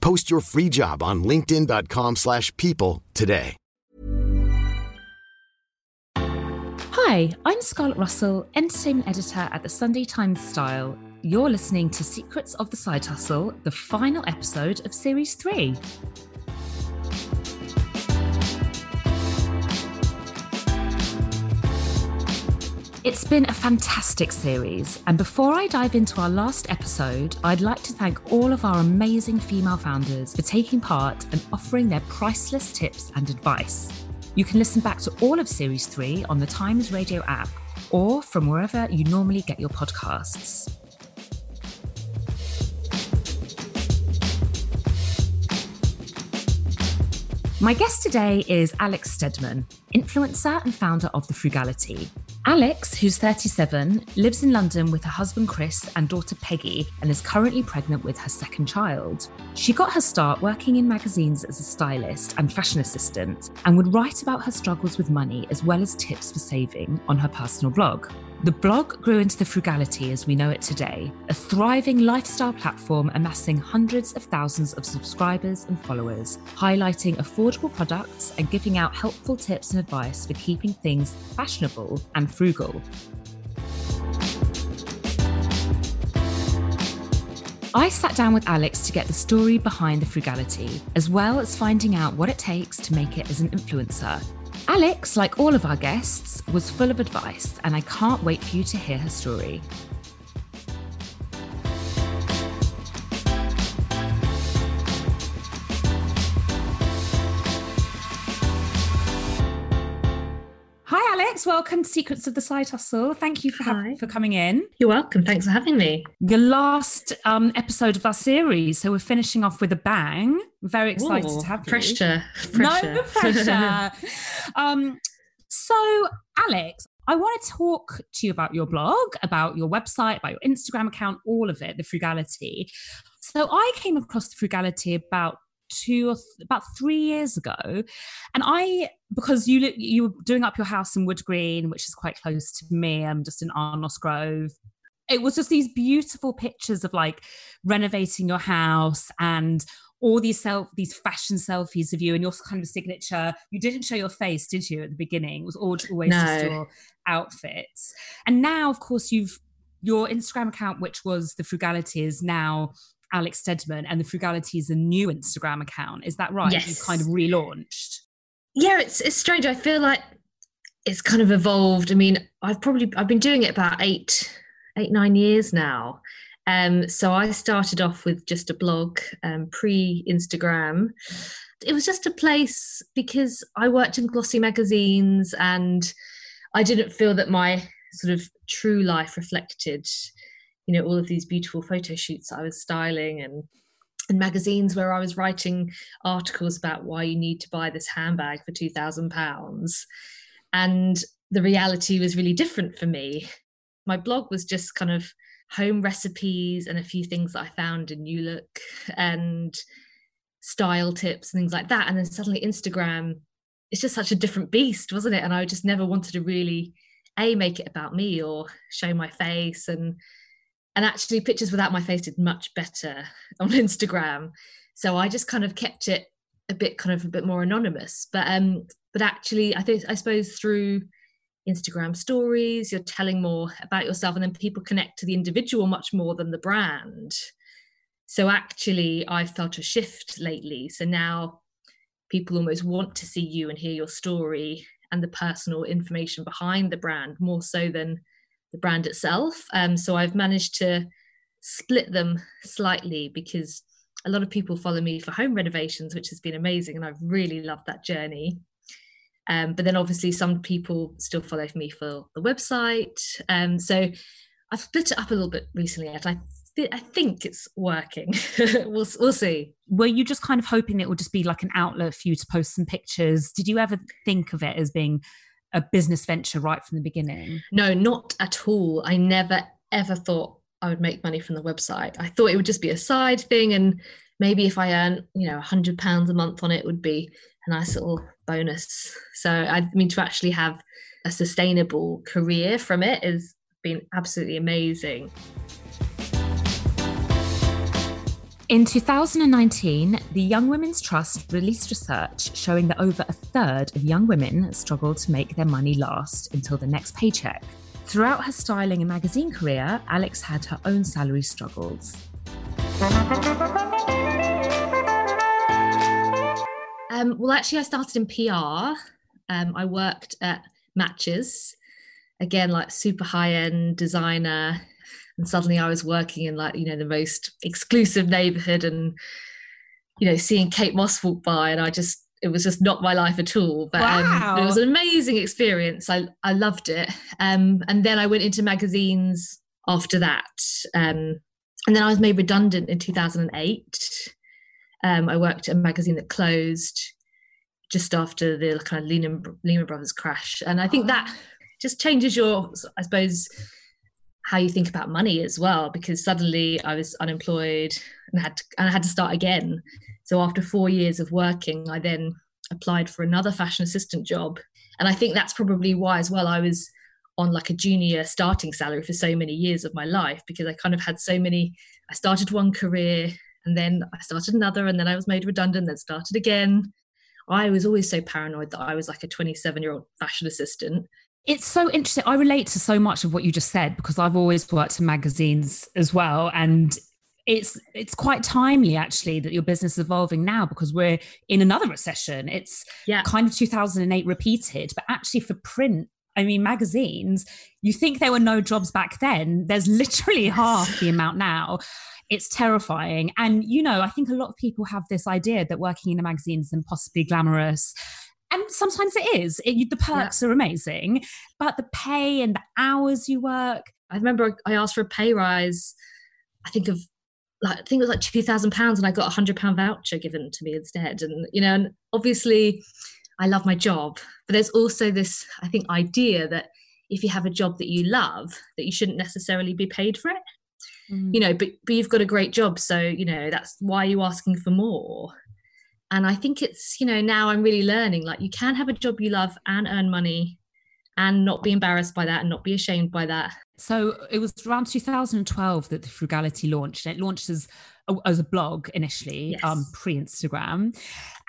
Post your free job on linkedin.com slash people today. Hi, I'm Scarlett Russell, entertainment editor at the Sunday Times Style. You're listening to Secrets of the Side Hustle, the final episode of Series 3. It's been a fantastic series, and before I dive into our last episode, I'd like to thank all of our amazing female founders for taking part and offering their priceless tips and advice. You can listen back to all of Series 3 on the Times Radio app or from wherever you normally get your podcasts. My guest today is Alex Stedman, influencer and founder of The Frugality. Alex, who's 37, lives in London with her husband Chris and daughter Peggy and is currently pregnant with her second child. She got her start working in magazines as a stylist and fashion assistant and would write about her struggles with money as well as tips for saving on her personal blog. The blog grew into the frugality as we know it today, a thriving lifestyle platform amassing hundreds of thousands of subscribers and followers, highlighting affordable products and giving out helpful tips and advice for keeping things fashionable and frugal. I sat down with Alex to get the story behind the frugality, as well as finding out what it takes to make it as an influencer Alex, like all of our guests, was full of advice, and I can't wait for you to hear her story. Welcome to Secrets of the Side Hustle. Thank you for ha- for coming in. You're welcome. Thanks for having me. The last um, episode of our series, so we're finishing off with a bang. Very excited Ooh, to have you. Pressure. pressure. No pressure. um, so, Alex, I want to talk to you about your blog, about your website, about your Instagram account, all of it, the frugality. So I came across the frugality about two or th- about three years ago. And i because you you were doing up your house in wood green which is quite close to me i'm just in arnos grove. It was just these beautiful pictures of like renovating your house and all these self these fashion selfies of you and your kind of signature. You didn't show your face did you at the beginning? It was all, always no. just your outfits. And now of course you've your instagram account which was the frugality is now Alex Stedman, and the Frugality is a new Instagram account. Is that right? Yes. You've kind of relaunched. Yeah, it's it's strange. I feel like it's kind of evolved. I mean, I've probably I've been doing it about eight, eight nine years now. Um, so I started off with just a blog um, pre Instagram. It was just a place because I worked in glossy magazines and I didn't feel that my sort of true life reflected you know all of these beautiful photo shoots I was styling and and magazines where I was writing articles about why you need to buy this handbag for two thousand pounds, and the reality was really different for me. My blog was just kind of home recipes and a few things that I found in New Look and style tips and things like that. And then suddenly Instagram, it's just such a different beast, wasn't it? And I just never wanted to really a make it about me or show my face and and actually pictures without my face did much better on instagram. So i just kind of kept it a bit kind of a bit more anonymous. But um but actually i think i suppose through instagram stories you're telling more about yourself and then people connect to the individual much more than the brand. So actually i've felt a shift lately. So now people almost want to see you and hear your story and the personal information behind the brand more so than the brand itself. Um, so I've managed to split them slightly because a lot of people follow me for home renovations, which has been amazing, and I've really loved that journey. Um, but then obviously some people still follow me for the website. Um, so I've split it up a little bit recently, and I I think it's working. we'll we'll see. Were you just kind of hoping it would just be like an outlet for you to post some pictures? Did you ever think of it as being a business venture right from the beginning? No, not at all. I never ever thought I would make money from the website. I thought it would just be a side thing, and maybe if I earn, you know, a hundred pounds a month on it, would be a nice little bonus. So I mean, to actually have a sustainable career from it has been absolutely amazing. In 2019, the Young Women's Trust released research showing that over a third of young women struggle to make their money last until the next paycheck. Throughout her styling and magazine career, Alex had her own salary struggles. Um, well, actually, I started in PR. Um, I worked at Matches, again, like super high end designer. And suddenly I was working in like, you know, the most exclusive neighborhood and, you know, seeing Kate Moss walk by. And I just, it was just not my life at all. But wow. um, it was an amazing experience. I, I loved it. Um, and then I went into magazines after that. Um, and then I was made redundant in 2008. Um, I worked at a magazine that closed just after the kind of Lehman, Lehman Brothers crash. And I think that just changes your, I suppose, how you think about money as well, because suddenly I was unemployed and had to, and I had to start again. So after four years of working, I then applied for another fashion assistant job. And I think that's probably why as well I was on like a junior starting salary for so many years of my life because I kind of had so many I started one career and then I started another and then I was made redundant then started again. I was always so paranoid that I was like a 27 year old fashion assistant it's so interesting. I relate to so much of what you just said because I've always worked in magazines as well. And it's it's quite timely actually that your business is evolving now because we're in another recession. It's yeah. kind of 2008 repeated, but actually for print, I mean magazines, you think there were no jobs back then. There's literally yes. half the amount now. It's terrifying. And you know, I think a lot of people have this idea that working in a magazine is impossibly glamorous and sometimes it is it, the perks yeah. are amazing but the pay and the hours you work i remember i asked for a pay rise i think of like i think it was like 2000 pounds and i got a 100 pound voucher given to me instead and you know and obviously i love my job but there's also this i think idea that if you have a job that you love that you shouldn't necessarily be paid for it mm. you know but but you've got a great job so you know that's why you're asking for more and i think it's you know now i'm really learning like you can have a job you love and earn money and not be embarrassed by that and not be ashamed by that. So it was around 2012 that the frugality launched. It launched as a, as a blog initially yes. um, pre-instagram.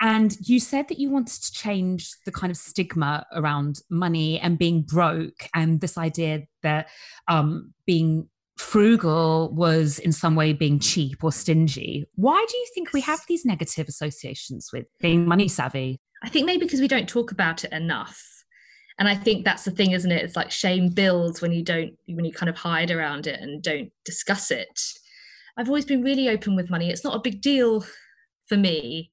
And you said that you wanted to change the kind of stigma around money and being broke and this idea that um, being frugal was in some way being cheap or stingy. Why do you think we have these negative associations with being money savvy? I think maybe because we don't talk about it enough. And I think that's the thing, isn't it? It's like shame builds when you don't, when you kind of hide around it and don't discuss it. I've always been really open with money. It's not a big deal for me.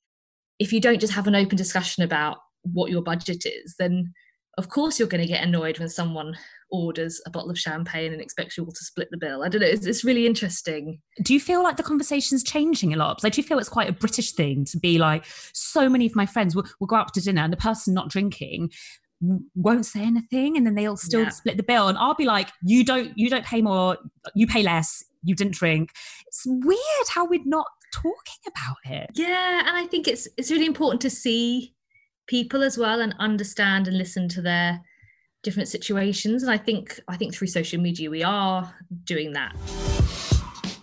If you don't just have an open discussion about what your budget is, then of course you're going to get annoyed when someone orders a bottle of champagne and expects you all to split the bill. I don't know. It's, it's really interesting. Do you feel like the conversation's changing a lot? Because I do feel it's quite a British thing to be like, so many of my friends will, will go out to dinner and the person not drinking won't say anything and then they'll still yeah. split the bill and I'll be like you don't you don't pay more you pay less you didn't drink it's weird how we're not talking about it yeah and I think it's it's really important to see people as well and understand and listen to their different situations and i think i think through social media we are doing that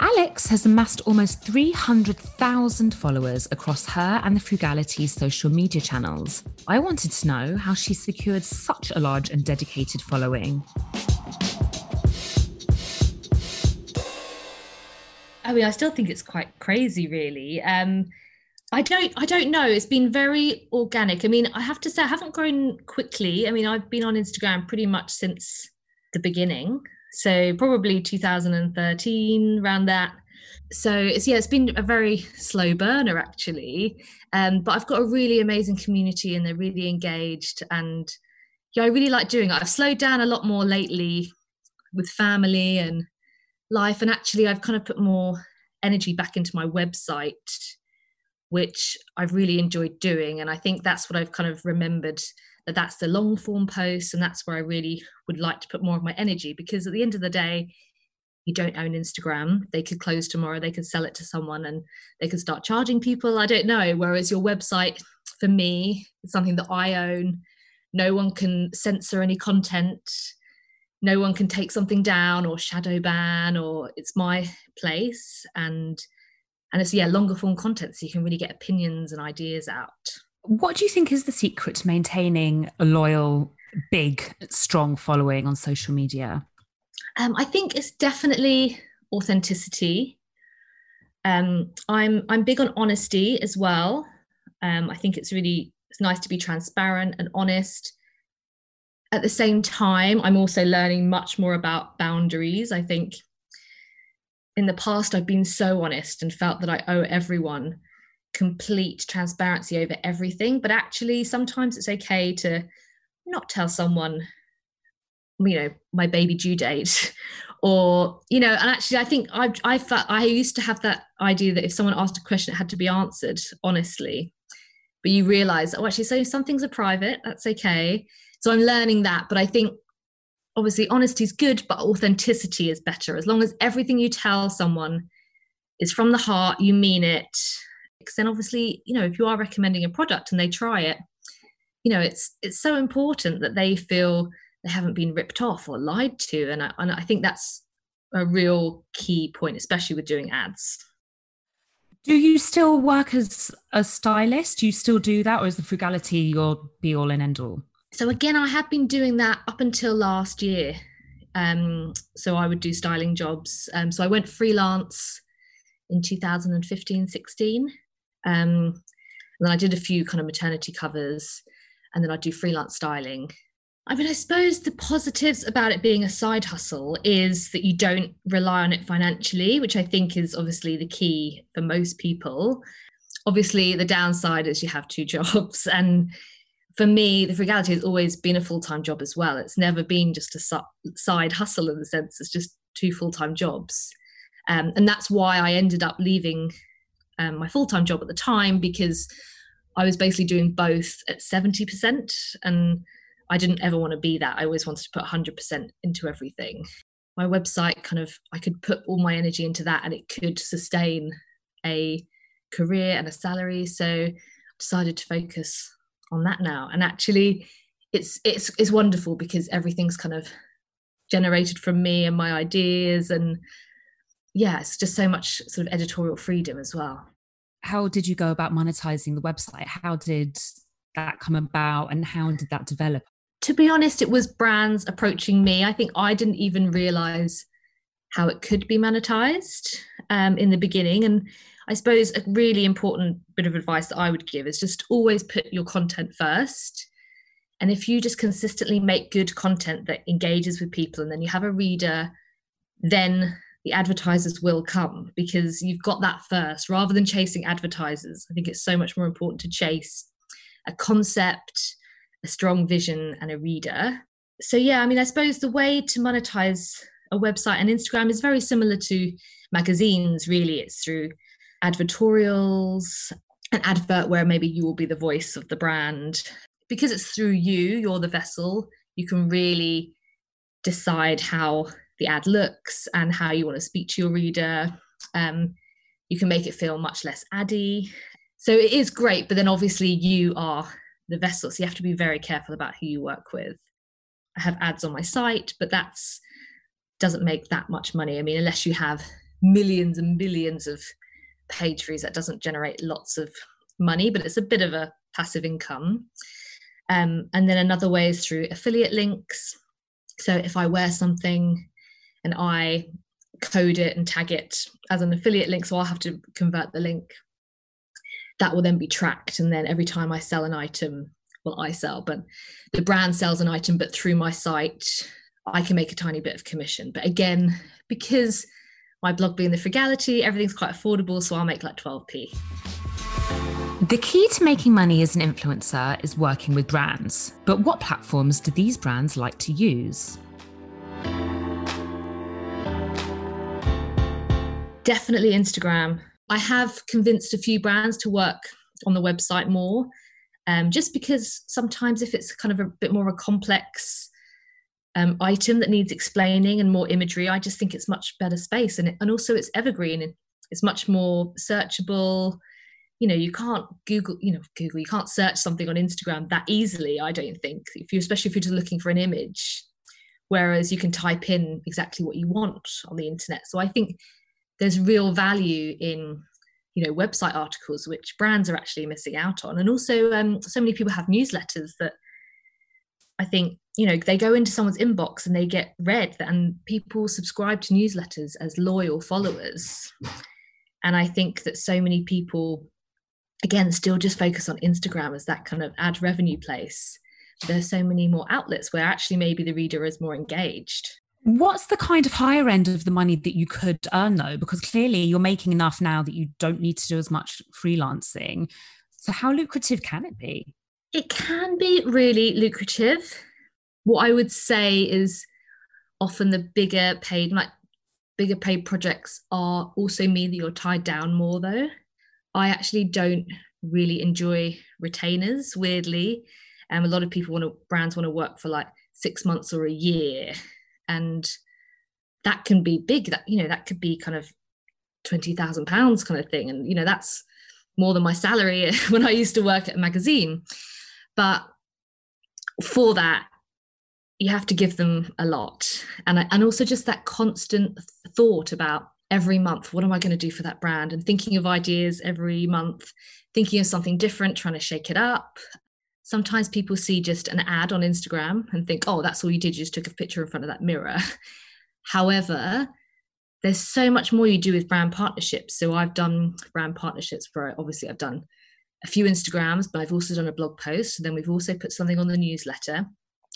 Alex has amassed almost 300,000 followers across her and the Frugality social media channels. I wanted to know how she secured such a large and dedicated following. I mean, I still think it's quite crazy, really. Um, I don't I don't know. It's been very organic. I mean, I have to say I haven't grown quickly. I mean, I've been on Instagram pretty much since the beginning. So probably 2013 around that. So it's yeah, it's been a very slow burner actually. Um, but I've got a really amazing community and they're really engaged and yeah, I really like doing it. I've slowed down a lot more lately with family and life and actually I've kind of put more energy back into my website which I've really enjoyed doing. And I think that's what I've kind of remembered that that's the long form post. And that's where I really would like to put more of my energy because at the end of the day, you don't own Instagram. They could close tomorrow, they could sell it to someone and they could start charging people. I don't know. Whereas your website, for me, is something that I own. No one can censor any content. No one can take something down or shadow ban, or it's my place. And and it's yeah longer form content so you can really get opinions and ideas out. What do you think is the secret to maintaining a loyal big strong following on social media? Um, i think it's definitely authenticity. Um, i'm i'm big on honesty as well. Um, i think it's really it's nice to be transparent and honest. At the same time i'm also learning much more about boundaries. I think in the past I've been so honest and felt that I owe everyone complete transparency over everything. But actually, sometimes it's okay to not tell someone, you know, my baby due date. or you know and actually i think i i felt i used to have that idea that if someone asked a question it had to be answered honestly but you realize oh actually so some things are private that's okay so i'm learning that but i think obviously honesty is good, but authenticity is better. As long as everything you tell someone is from the heart, you mean it. Because then obviously, you know, if you are recommending a product and they try it, you know, it's it's so important that they feel they haven't been ripped off or lied to. And I, and I think that's a real key point, especially with doing ads. Do you still work as a stylist? Do you still do that, or is the frugality your be all and end all? So again, I have been doing that up until last year. Um, so I would do styling jobs. Um, so I went freelance in 2015, 16. Um, and then I did a few kind of maternity covers, and then I do freelance styling. I mean, I suppose the positives about it being a side hustle is that you don't rely on it financially, which I think is obviously the key for most people. Obviously, the downside is you have two jobs, and for me, the frugality has always been a full time job as well. It's never been just a su- side hustle in the sense it's just two full time jobs. Um, and that's why I ended up leaving um, my full time job at the time because I was basically doing both at 70%. And I didn't ever want to be that. I always wanted to put 100% into everything. My website kind of, I could put all my energy into that and it could sustain a career and a salary. So I decided to focus on that now. And actually it's it's it's wonderful because everything's kind of generated from me and my ideas. And yeah it's just so much sort of editorial freedom as well. How did you go about monetizing the website? How did that come about and how did that develop? To be honest it was brands approaching me. I think i didn't even realize how it could be monetized um, in the beginning. And I suppose a really important bit of advice that I would give is just always put your content first. And if you just consistently make good content that engages with people and then you have a reader, then the advertisers will come because you've got that first rather than chasing advertisers. I think it's so much more important to chase a concept, a strong vision, and a reader. So, yeah, I mean, I suppose the way to monetize a website and Instagram is very similar to magazines, really. It's through advertorials, an advert where maybe you will be the voice of the brand. Because it's through you, you're the vessel, you can really decide how the ad looks and how you want to speak to your reader. Um, you can make it feel much less addy. So it is great, but then obviously you are the vessel. So you have to be very careful about who you work with. I have ads on my site, but that's doesn't make that much money. I mean, unless you have millions and billions of page views that doesn't generate lots of money, but it's a bit of a passive income. Um, and then another way is through affiliate links. So if I wear something and I code it and tag it as an affiliate link, so I'll have to convert the link. that will then be tracked. And then every time I sell an item, well, I sell, but the brand sells an item, but through my site, I can make a tiny bit of commission. But again, because my blog being the frugality, everything's quite affordable, so I'll make like 12p. The key to making money as an influencer is working with brands. But what platforms do these brands like to use? Definitely Instagram. I have convinced a few brands to work on the website more, um, just because sometimes if it's kind of a bit more of a complex um, item that needs explaining and more imagery, I just think it's much better space. And, it, and also it's evergreen and it's much more searchable. You know, you can't Google, you know, Google, you can't search something on Instagram that easily, I don't think, if you, especially if you're just looking for an image. Whereas you can type in exactly what you want on the internet. So I think there's real value in you know website articles which brands are actually missing out on and also um, so many people have newsletters that i think you know they go into someone's inbox and they get read and people subscribe to newsletters as loyal followers and i think that so many people again still just focus on instagram as that kind of ad revenue place there's so many more outlets where actually maybe the reader is more engaged What's the kind of higher end of the money that you could earn though? Because clearly you're making enough now that you don't need to do as much freelancing. So, how lucrative can it be? It can be really lucrative. What I would say is often the bigger paid, like bigger paid projects are also mean that you're tied down more though. I actually don't really enjoy retainers, weirdly. Um, a lot of people want to, brands want to work for like six months or a year and that can be big that you know that could be kind of 20,000 pounds kind of thing and you know that's more than my salary when I used to work at a magazine but for that you have to give them a lot and and also just that constant thought about every month what am i going to do for that brand and thinking of ideas every month thinking of something different trying to shake it up sometimes people see just an ad on Instagram and think, oh, that's all you did, you just took a picture in front of that mirror. However, there's so much more you do with brand partnerships. So I've done brand partnerships where obviously I've done a few Instagrams, but I've also done a blog post. And then we've also put something on the newsletter.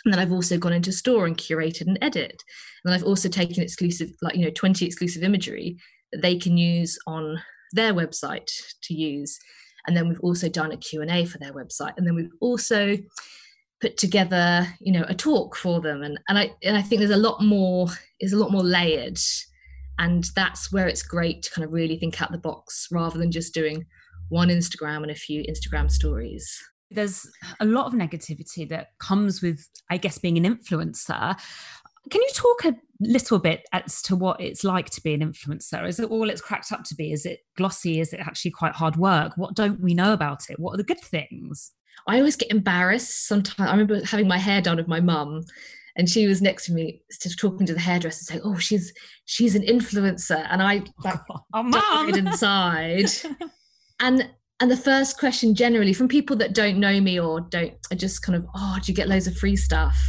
And then I've also gone into store and curated and edit. And then I've also taken exclusive, like, you know, 20 exclusive imagery that they can use on their website to use. And then we've also done a q&a for their website. And then we've also put together you know a talk for them. And, and i and i think there's a lot more is a lot more layered. And that's where it's great to kind of really think out the box rather than just doing one instagram and a few instagram stories there's a lot of negativity that comes with i guess being an influencer can you talk a little bit as to what it's like to be an influencer? Is it all it's cracked up to be? Is it glossy? Is it actually quite hard work? What don't we know about it? What are the good things? I always get embarrassed sometimes. I remember having my hair done with my mum and she was next to me talking to the hairdresser saying, Oh, she's she's an influencer. And I like oh, mom. inside. and and the first question generally from people that don't know me or don't are just kind of, oh, do you get loads of free stuff?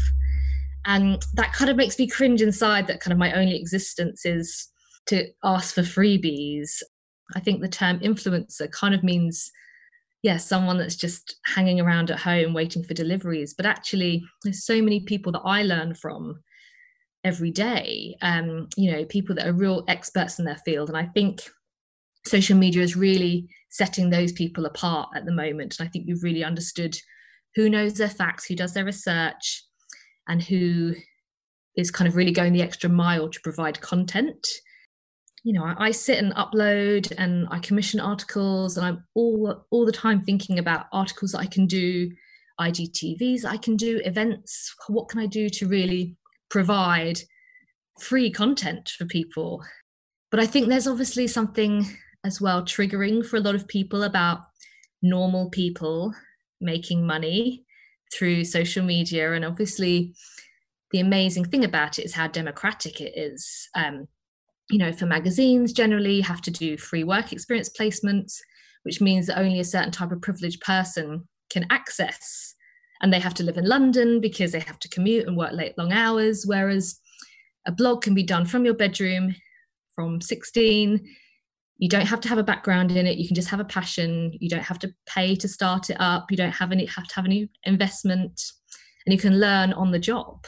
and that kind of makes me cringe inside that kind of my only existence is to ask for freebies. I think the term influencer kind of means yeah someone that's just hanging around at home waiting for deliveries. But actually there's so many people that i learn from every day um you know people that are real experts in their field. And i think social media is really setting those people apart at the moment. And i think you've really understood who knows their facts who does their research and who is kind of really going the extra mile to provide content. You know I, I, sit and upload and i commission articles and i'm all all the time thinking about articles that i can do igtvs i can do events what can i do to really provide free content for people? But i think there's obviously something as well triggering for a lot of people about normal people making money through social media. And obviously, the amazing thing about it is how democratic it is. Um, you know, for magazines, generally, have to do free work experience placements, which means that only a certain type of privileged person can access. And they have to live in London because they have to commute and work late, long hours. Whereas a blog can be done from your bedroom from 16 you don't have to have a background in it. You can just have a passion. You don't have to pay to start it up. You don't have any have to have any investment. And you can learn on the job.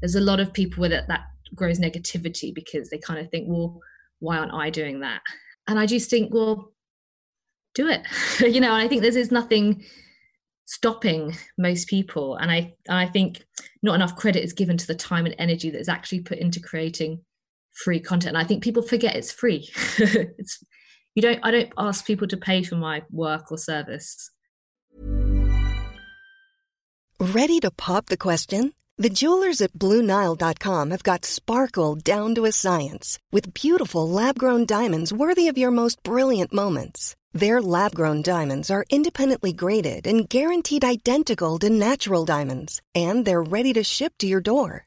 There's a lot of people with it that grows negativity because they kind of think well why aren't i doing that? And i just think well do it. You know and i think there's, nothing stopping most people. And i i think not enough credit is given to the time and energy that's actually put into creating free content. And I think people forget it's free. it's you don't I don't ask people to pay for my work or service. Ready to pop the question? The jewelers at BlueNile.com have got sparkle down to a science with beautiful lab-grown diamonds worthy of your most brilliant moments. Their lab grown diamonds are independently graded and guaranteed identical to natural diamonds, and they're ready to ship to your door.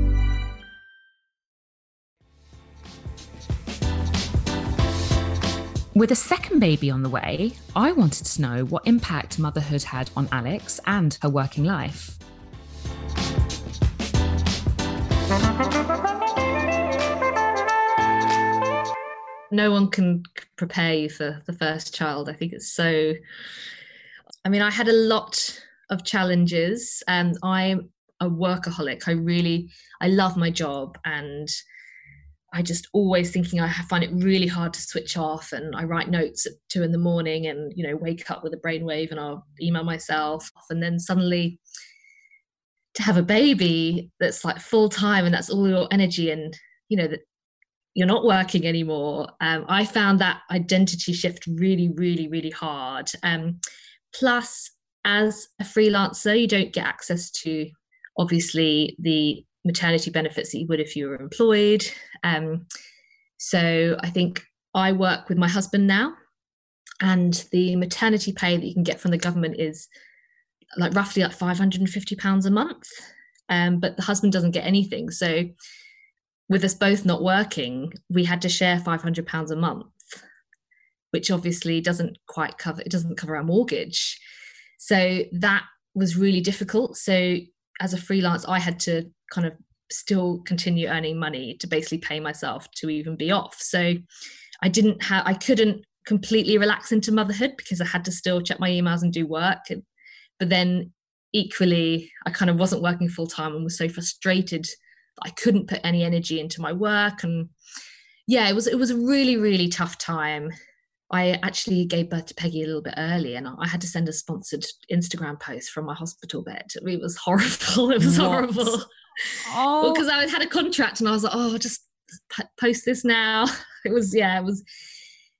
With a second baby on the way, I wanted to know what impact motherhood had on Alex and her working life. No one can prepare you for the first child. I think it's so. I mean, I had a lot of challenges. and I'm a workaholic. I really, I love my job and I just always thinking I find it really hard to switch off and I write notes at two in the morning and you know wake up with a brainwave and I'll email myself. And then suddenly to have a baby that's like full time and that's all your energy and you know that you're not working anymore um, I found that identity shift really really really hard. Um, plus as a freelancer you don't get access to obviously the maternity benefits that you would if you were employed. Um, so I think I work with my husband now, and the maternity pay that you can get from the government is like roughly like 550 pounds a month. Um, but the husband doesn't get anything. So with us both not working, we had to share 500 pounds a month, which obviously doesn't quite cover it doesn't cover our mortgage. So that was really difficult. So as a freelance, I had to kind of still continue earning money to basically pay myself to even be off. So I didn't have, I couldn't completely relax into motherhood because I had to still check my emails and do work. And, but then equally, I kind of wasn't working full time and was so frustrated that I couldn't put any energy into my work. And yeah, it was it was a really really tough time. I actually gave birth to Peggy a little bit early, and I had to send a sponsored Instagram post from my hospital bed. It was horrible. It was what? horrible. Oh, because I had a contract and I was like, oh, just post this now. It was, yeah, it was,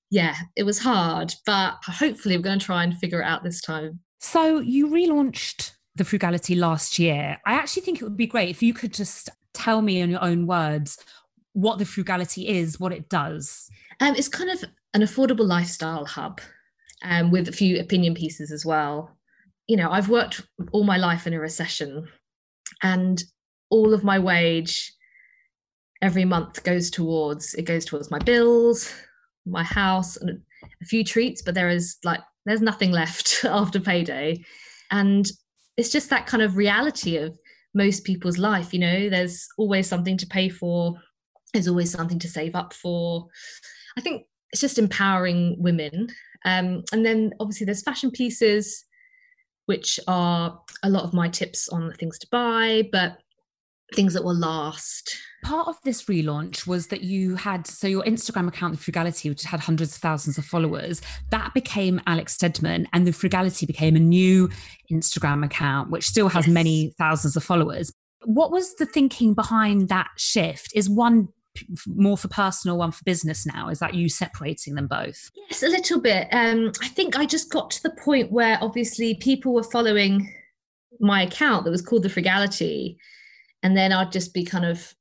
yeah, it was hard, but hopefully we're going to try and figure it out this time. So you relaunched the frugality last year. I actually think it would be great if you could just tell me in your own words what the frugality is, what it does. Um, it's kind of an affordable lifestyle hub um, with a few opinion pieces as well. You know, I've worked all my life in a recession and all of my wage every month goes towards it goes towards my bills my house and a few treats but there is like there's nothing left after payday. And it's just that kind of reality of most people's life you know? There's always something to pay for there's always something to save up for. I think it's just empowering women. Um, and then obviously there's fashion pieces, which are a lot of my tips on things to buy, but things that will last. Part of this relaunch was that you had so your Instagram account, the Frugality, which had hundreds of thousands of followers, that became Alex Stedman, and the Frugality became a new Instagram account, which still has yes. many thousands of followers. What was the thinking behind that shift? Is one more for personal, one for business now? Is that you separating them both? Yes, a little bit. Um, I think I just got to the point where obviously people were following my account that was called the Frugality and then I'd just be kind of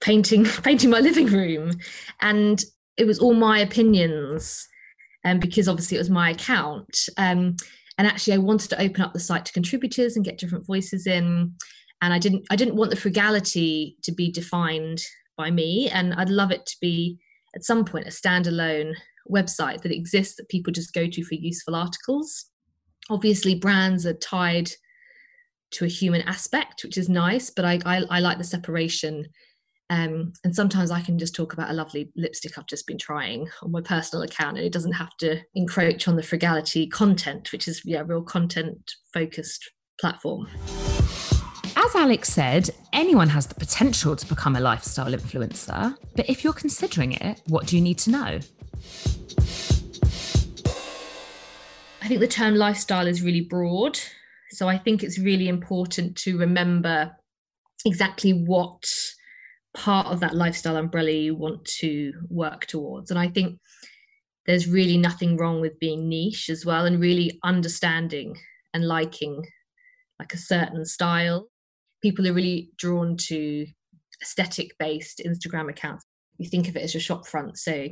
painting painting my living room, and it was all my opinions, and um, because obviously it was my account. Um, and actually, I wanted to open up the site to contributors and get different voices in. And I didn't I didn't want the frugality to be defined by me, and I'd love it to be at some point a standalone website that exists that people just go to for useful articles. Obviously, brands are tied to a human aspect, which is nice. But I I, I like the separation. Um, and sometimes I can just talk about a lovely lipstick I've just been trying on my personal account, and it doesn't have to encroach on the frugality content, which is yeah, real content focused platform. As Alex said, anyone has the potential to become a lifestyle influencer. But if you're considering it, what do you need to know? I think the term lifestyle is really broad. So I think it's really important to remember exactly what part of that lifestyle umbrella you want to work towards. And I think there's really nothing wrong with being niche as well and really understanding and liking like a certain style. People are really drawn to aesthetic based Instagram accounts. You think of it as your shop front. So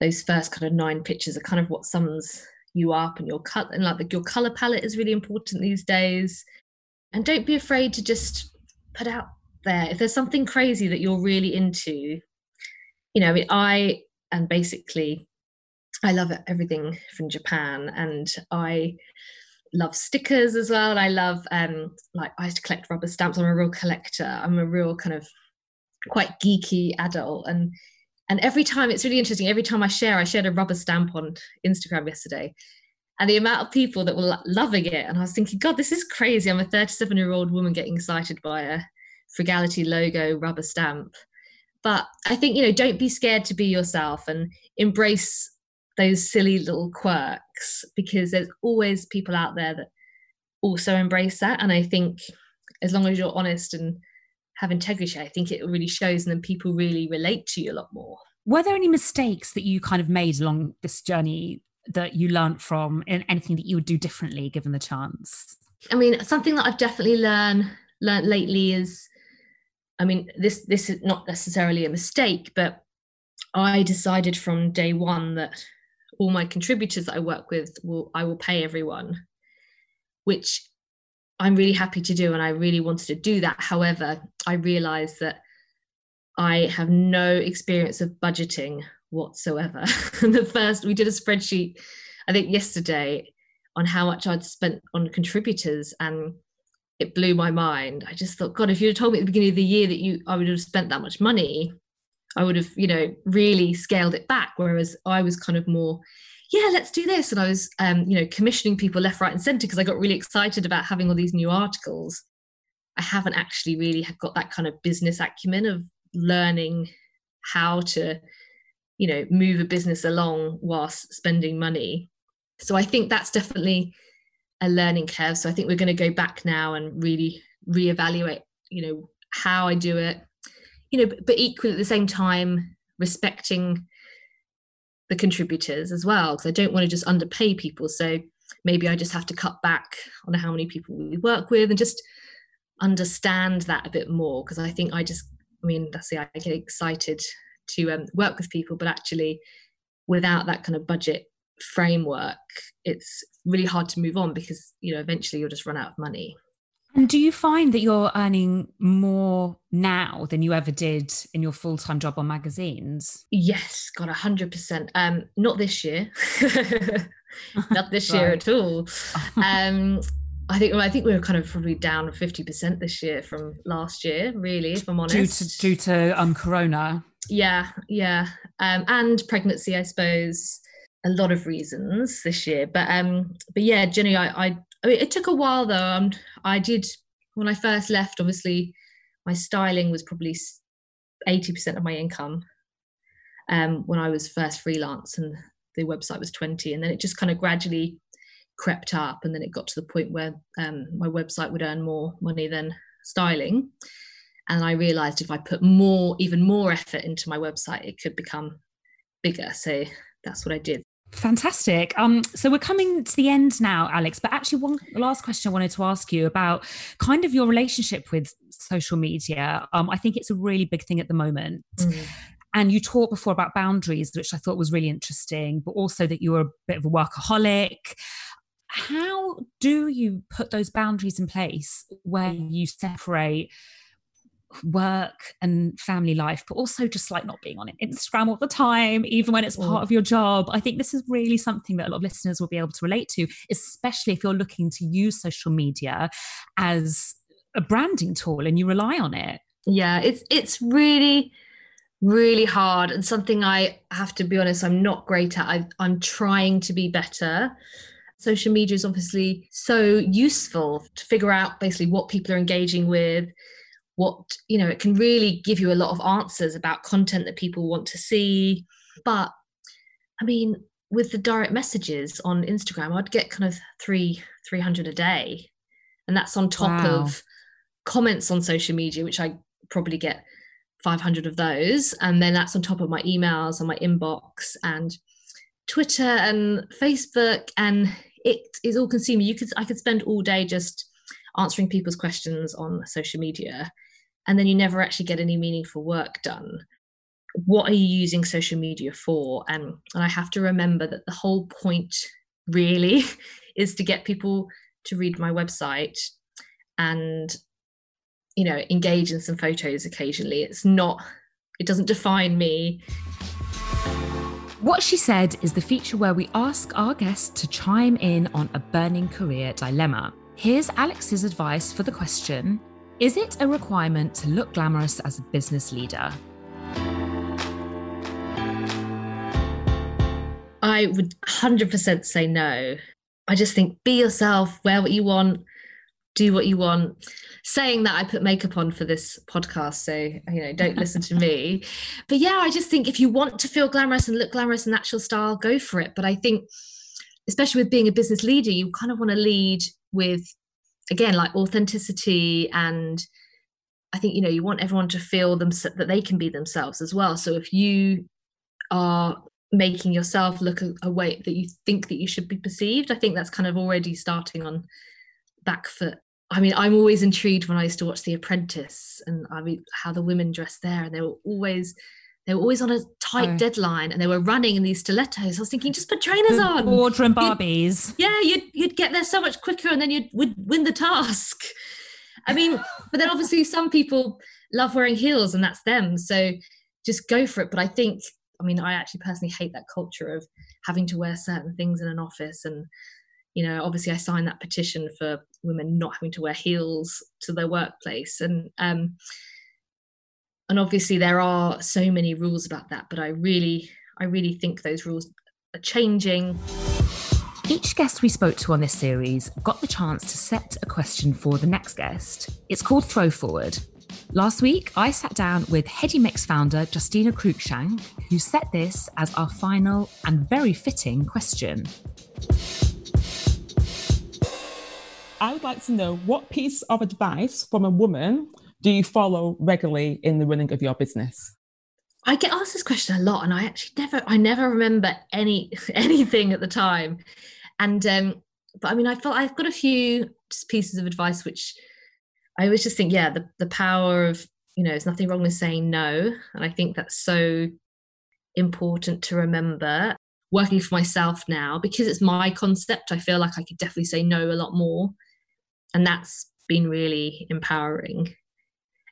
those first kind of nine pictures are kind of what sums you up and your cut and like your color palette is really important these days. And don't be afraid to just put out there if there's something crazy that you're really into. You know i and basically i love everything from japan and i love stickers as well. I love um like i used to collect rubber stamps. I'm a real collector. I'm a real kind of quite geeky adult and and every time it's really interesting. Every time I share, I shared a rubber stamp on Instagram yesterday, and the amount of people that were loving it. And I was thinking, God, this is crazy. I'm a 37 year old woman getting excited by a frugality logo rubber stamp. But I think, you know, don't be scared to be yourself and embrace those silly little quirks because there's always people out there that also embrace that. And I think as long as you're honest and have integrity, I think it really shows and then people really relate to you a lot more. Were there any mistakes that you kind of made along this journey that you learned from and anything that you would do differently given the chance? I mean, something that I've definitely learned learned lately is I mean, this this is not necessarily a mistake, but I decided from day one that all my contributors that I work with will I will pay everyone, which I'm really happy to do, and I really wanted to do that. However, I realized that I have no experience of budgeting whatsoever. the first, we did a spreadsheet, I think yesterday, on how much I'd spent on contributors, and it blew my mind. I just thought, God, if you'd told me at the beginning of the year that you I would have spent that much money, I would have, you know, really scaled it back. Whereas I was kind of more yeah, let's do this. And I was, um, you know, commissioning people left, right, and centre because I got really excited about having all these new articles. I haven't actually really got that kind of business acumen of learning how to, you know, move a business along whilst spending money. So I think that's definitely a learning curve. So I think we're going to go back now and really reevaluate, you know, how I do it, you know, but, but equally at the same time respecting the contributors as well because I don't want to just underpay people. So maybe I just have to cut back on how many people we work with and just understand that a bit more because I think I just I mean that's the I get excited to um, work with people, but actually without that kind of budget framework, it's really hard to move on because you know eventually you'll just run out of money. And do you find that you're earning more now than you ever did in your full time job on magazines? Yes, got a hundred percent. Um, not this year, not this year at all. Um, I think I think we were kind of probably down fifty percent this year from last year. Really, if I'm honest, due to due to um Corona. Yeah, yeah, um, and pregnancy, I suppose. A lot of reasons this year, but um, but yeah, Jenny, I, I, I mean, it took a while though. Um, I did when I first left. Obviously, my styling was probably eighty percent of my income. Um, when I was first freelance, and the website was twenty, and then it just kind of gradually crept up and then it got to the point where um, my website would earn more money than styling and i realized if i put more even more effort into my website it could become bigger so that's what i did Fantastic. Um, so we're coming to the end now, Alex. But actually, one last question I wanted to ask you about kind of your relationship with social media. Um, I think it's a really big thing at the moment. Mm. And you talked before about boundaries, which I thought was really interesting, but also that you were a bit of a workaholic how do you put those boundaries in place where you separate work and family life, but also just like not being on Instagram all the time, even when it's part mm. of your job. I think this is really something that a lot of listeners will be able to relate to, especially if you're looking to use social media as a branding tool and you rely on it. Yeah, it's it's really really hard and something I have to be honest I'm not great at. I, I'm trying to be better social media is obviously so useful to figure out basically what people are engaging with what you know it can really give you a lot of answers about content that people want to see. But i mean with the direct messages on instagram i'd get kind of three 300 a day. And that's on top wow. of comments on social media which i probably get 500 of those. And then that's on top of my emails and my inbox and twitter and facebook. And it is all consuming. You could I could spend all day just answering people's questions on social media, and then you never actually get any meaningful work done. What are you using social media for? And and I have to remember that the whole point really is to get people to read my website and you know engage in some photos occasionally it's not it doesn't define me what She Said is the feature where we ask our guests to chime in on a burning career dilemma. Here's Alex's advice for the question Is it a requirement to look glamorous as a business leader? I would 100% say no. I just think be yourself, wear what you want, do what you want saying that I put makeup on for this podcast, so you know, don't listen to me. But yeah, I just think if you want to feel glamorous and look glamorous in natural style, go for it. But I think, especially with being a business leader, you kind of want to lead with, again, like authenticity and. I think you know you want everyone to feel them that they can be themselves as well. So if you are making yourself look a, a, way that you think that you should be perceived, I think that's kind of already starting on back foot I mean, I'm always intrigued when I used to watch The Apprentice and I mean how the women dressed there, and they were always they were always on a tight oh. deadline and they were running in these stilettos. I was thinking, just put trainers on. Boardroom Barbies. You'd, yeah, you'd you'd get there so much quicker and then you'd would win the task. I mean, but then obviously some people love wearing heels and that's them. So just go for it. But I think, I mean, I actually personally hate that culture of having to wear certain things in an office and you know obviously i signed that petition for women not having to wear heels to their workplace and um and obviously there are so many rules about that but i really i really think those rules are changing each guest we spoke to on this series got the chance to set a question for the next guest. It's called Throw Forward. Last week, I sat down with Heady Mix founder Justina Cruikshank, who set this as our final and very fitting question. I would like to know what piece of advice from a woman do you follow regularly in the running of your business? I get asked this question a lot, and I actually never, I never remember any anything at the time. And um, but I mean, I felt I've got a few pieces of advice which I always just think, yeah, the the power of you know, there's nothing wrong with saying no, and I think that's so important to remember. Working for myself now because it's my concept, I feel like I could definitely say no a lot more and that's been really empowering.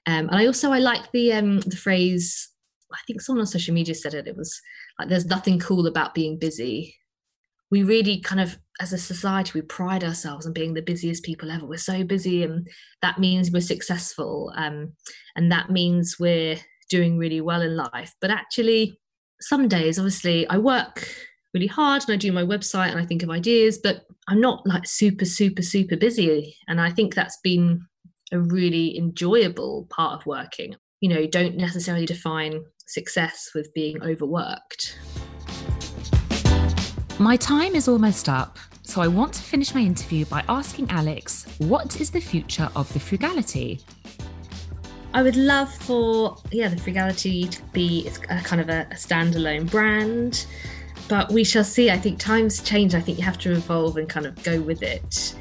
Um, and I also I like the um, the phrase. I think someone on social media said it. It was like, "There's nothing cool about being busy," we really kind of as a society we pride ourselves on being the busiest people ever we're so busy and that means we're successful um, and that means we're doing really well in life but actually some days obviously i work really hard and i do my website and i think of ideas but i'm not like super super super busy and i think that's been a really enjoyable part of working you know don't necessarily define success with being overworked my time is almost up, so I want to finish my interview by asking Alex what is the future of the frugality? I would love for yeah the frugality to be a kind of a, a standalone brand, but we shall see. I think times change. I think you have to evolve and kind of go with it.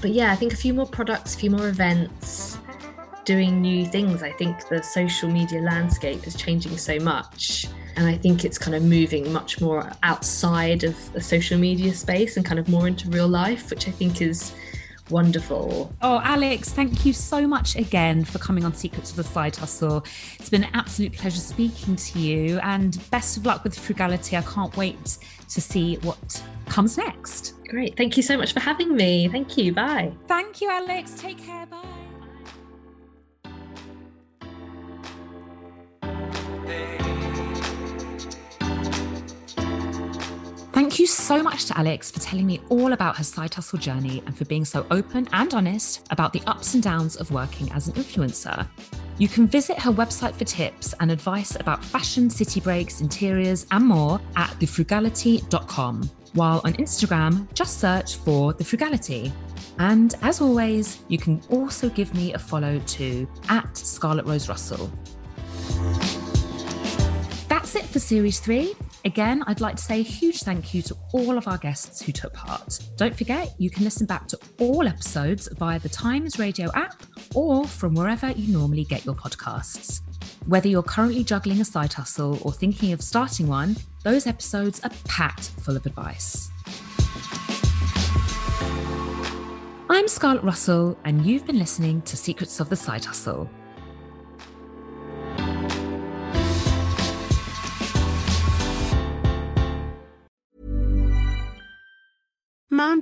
But yeah, I think a few more products, a few more events, doing new things. I think the social media landscape is changing so much and I think it's kind of moving much more outside of the social media space and kind of more into real life, which I think is wonderful. Oh, Alex, thank you so much again for coming on Secrets of the Side Hustle. It's been an absolute pleasure speaking to you, and best of luck with Frugality. I can't wait to see what comes next. Great. Thank you so much for having me. Thank you. Bye. Thank you, Alex. Take care. Bye. Thank you so much to Alex for telling me all about her side hustle journey and for being so open and honest about the ups and downs of working as an influencer. You can visit her website for tips and advice about fashion, city breaks, interiors, and more at thefrugality.com. While on Instagram, just search for The Frugality. And as always, you can also give me a follow to at Scarlett Rose Russell. That's it for series three. Again, I'd like to say a huge thank you to all of our guests who took part. Don't forget, you can listen back to all episodes via the Times Radio app or from wherever you normally get your podcasts. Whether you're currently juggling a side hustle or thinking of starting one, those episodes are packed full of advice. I'm Scarlett Russell, and you've been listening to Secrets of the Side Hustle.